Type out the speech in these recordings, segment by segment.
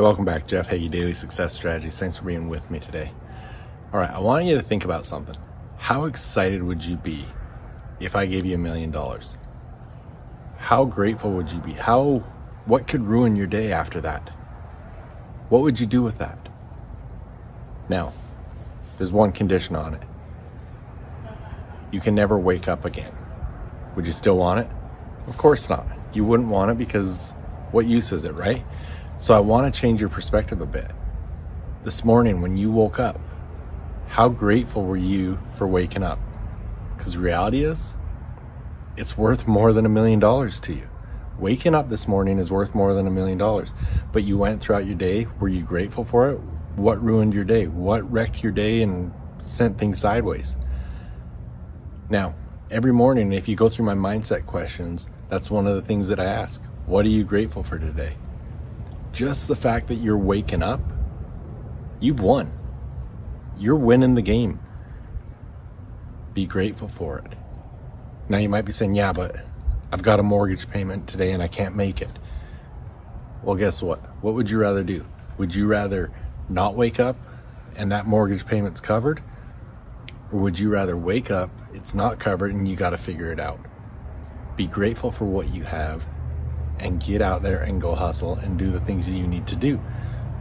welcome back. Jeff Hagee, Daily Success Strategies. Thanks for being with me today. All right, I want you to think about something. How excited would you be if I gave you a million dollars? How grateful would you be? How, what could ruin your day after that? What would you do with that? Now, there's one condition on it. You can never wake up again. Would you still want it? Of course not. You wouldn't want it because what use is it, right? So I want to change your perspective a bit. This morning when you woke up, how grateful were you for waking up? Because reality is, it's worth more than a million dollars to you. Waking up this morning is worth more than a million dollars. But you went throughout your day. Were you grateful for it? What ruined your day? What wrecked your day and sent things sideways? Now, every morning, if you go through my mindset questions, that's one of the things that I ask. What are you grateful for today? Just the fact that you're waking up, you've won. You're winning the game. Be grateful for it. Now you might be saying, yeah, but I've got a mortgage payment today and I can't make it. Well, guess what? What would you rather do? Would you rather not wake up and that mortgage payment's covered? Or would you rather wake up, it's not covered, and you got to figure it out? Be grateful for what you have and get out there and go hustle and do the things that you need to do.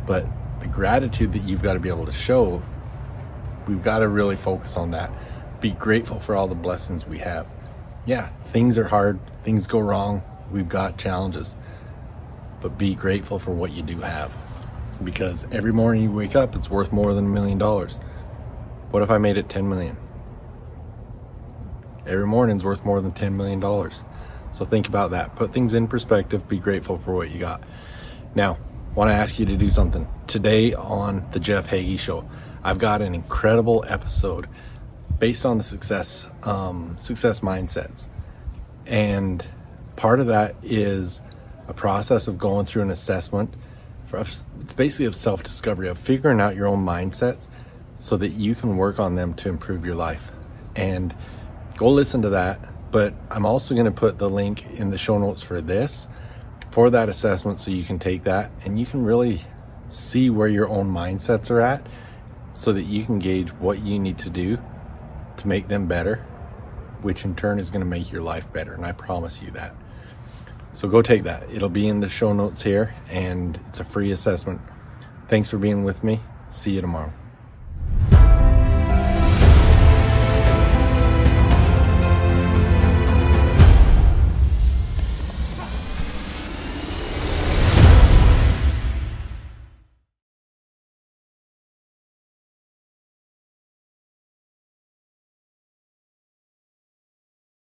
But the gratitude that you've got to be able to show, we've got to really focus on that. Be grateful for all the blessings we have. Yeah, things are hard, things go wrong, we've got challenges, but be grateful for what you do have. Because every morning you wake up, it's worth more than a million dollars. What if I made it 10 million? Every morning's worth more than $10 million. So think about that. Put things in perspective. Be grateful for what you got. Now, want to ask you to do something. Today on the Jeff Hagee Show, I've got an incredible episode based on the success um, success mindsets, and part of that is a process of going through an assessment. For, It's basically of self discovery of figuring out your own mindsets so that you can work on them to improve your life. And go listen to that but I'm also going to put the link in the show notes for this for that assessment so you can take that and you can really see where your own mindsets are at so that you can gauge what you need to do to make them better, which in turn is going to make your life better. And I promise you that. So go take that. It'll be in the show notes here and it's a free assessment. Thanks for being with me. See you tomorrow.